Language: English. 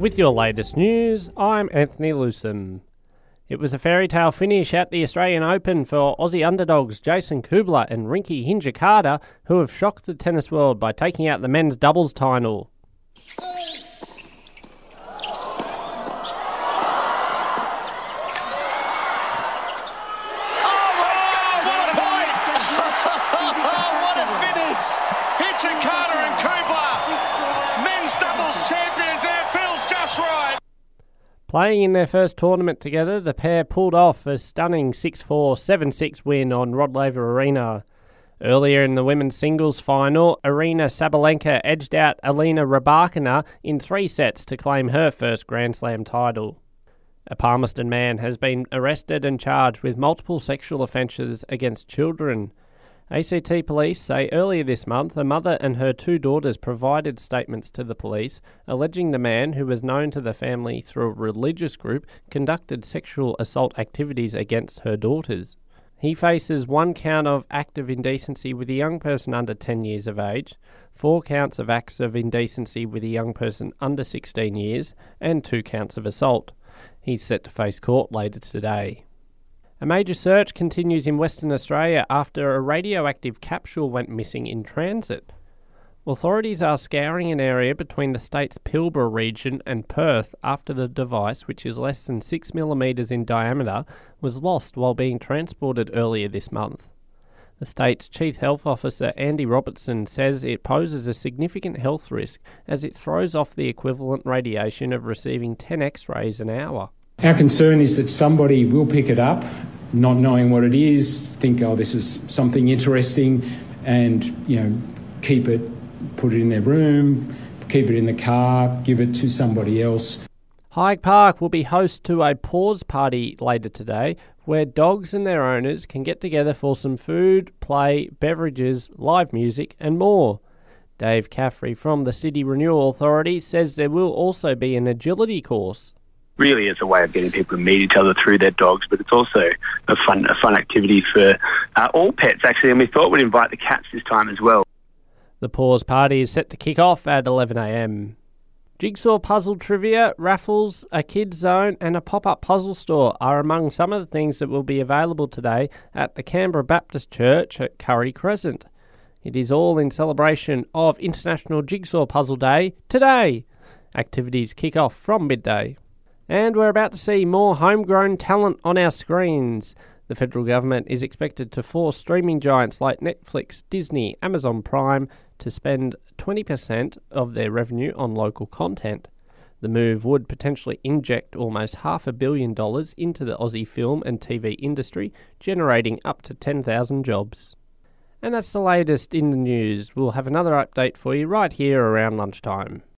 With your latest news, I'm Anthony Lewsom. It was a fairy tale finish at the Australian Open for Aussie underdogs Jason Kubler and Rinky Hijikata, who have shocked the tennis world by taking out the men's doubles title. Oh no, what a point! What a finish! Hijikata and Kubler, men's doubles champions, and it feels just right. Playing in their first tournament together, the pair pulled off a stunning 6 4 7 6 win on Rod Laver Arena. Earlier in the women's singles final, Aryna Sabalenka edged out Alina Rybakina in three sets to claim her first Grand Slam title. A Palmerston man has been arrested and charged with multiple sexual offences against children. ACT police say earlier this month a mother and her two daughters provided statements to the police alleging the man, who was known to the family through a religious group, conducted sexual assault activities against her daughters. He faces one count of act of indecency with a young person under 10 years of age, four counts of acts of indecency with a young person under 16 years, and two counts of assault. He's set to face court later today. A major search continues in Western Australia after a radioactive capsule went missing in transit. Authorities are scouring an area between the state's Pilbara region and Perth after the device, which is less than 6 millimetres in diameter, was lost while being transported earlier this month. The state's Chief Health Officer Andy Robertson says it poses a significant health risk as it throws off the equivalent radiation of receiving 10 x rays an hour. Our concern is that somebody will pick it up, not knowing what it is, think, oh, this is something interesting, and you know, keep it, put it in their room, keep it in the car, give it to somebody else. Haig Park will be host to a paws party later today where dogs and their owners can get together for some food, play, beverages, live music, and more. Dave Caffrey from the City Renewal Authority says there will also be an agility course. Really is a way of getting people to meet each other through their dogs, but it's also a fun a fun activity for uh, all pets actually. And we thought we'd invite the cats this time as well. The paws party is set to kick off at 11am. Jigsaw puzzle trivia, raffles, a kids zone, and a pop up puzzle store are among some of the things that will be available today at the Canberra Baptist Church at Currie Crescent. It is all in celebration of International Jigsaw Puzzle Day today. Activities kick off from midday. And we're about to see more homegrown talent on our screens. The federal government is expected to force streaming giants like Netflix, Disney, Amazon Prime to spend 20% of their revenue on local content. The move would potentially inject almost half a billion dollars into the Aussie film and TV industry, generating up to 10,000 jobs. And that's the latest in the news. We'll have another update for you right here around lunchtime.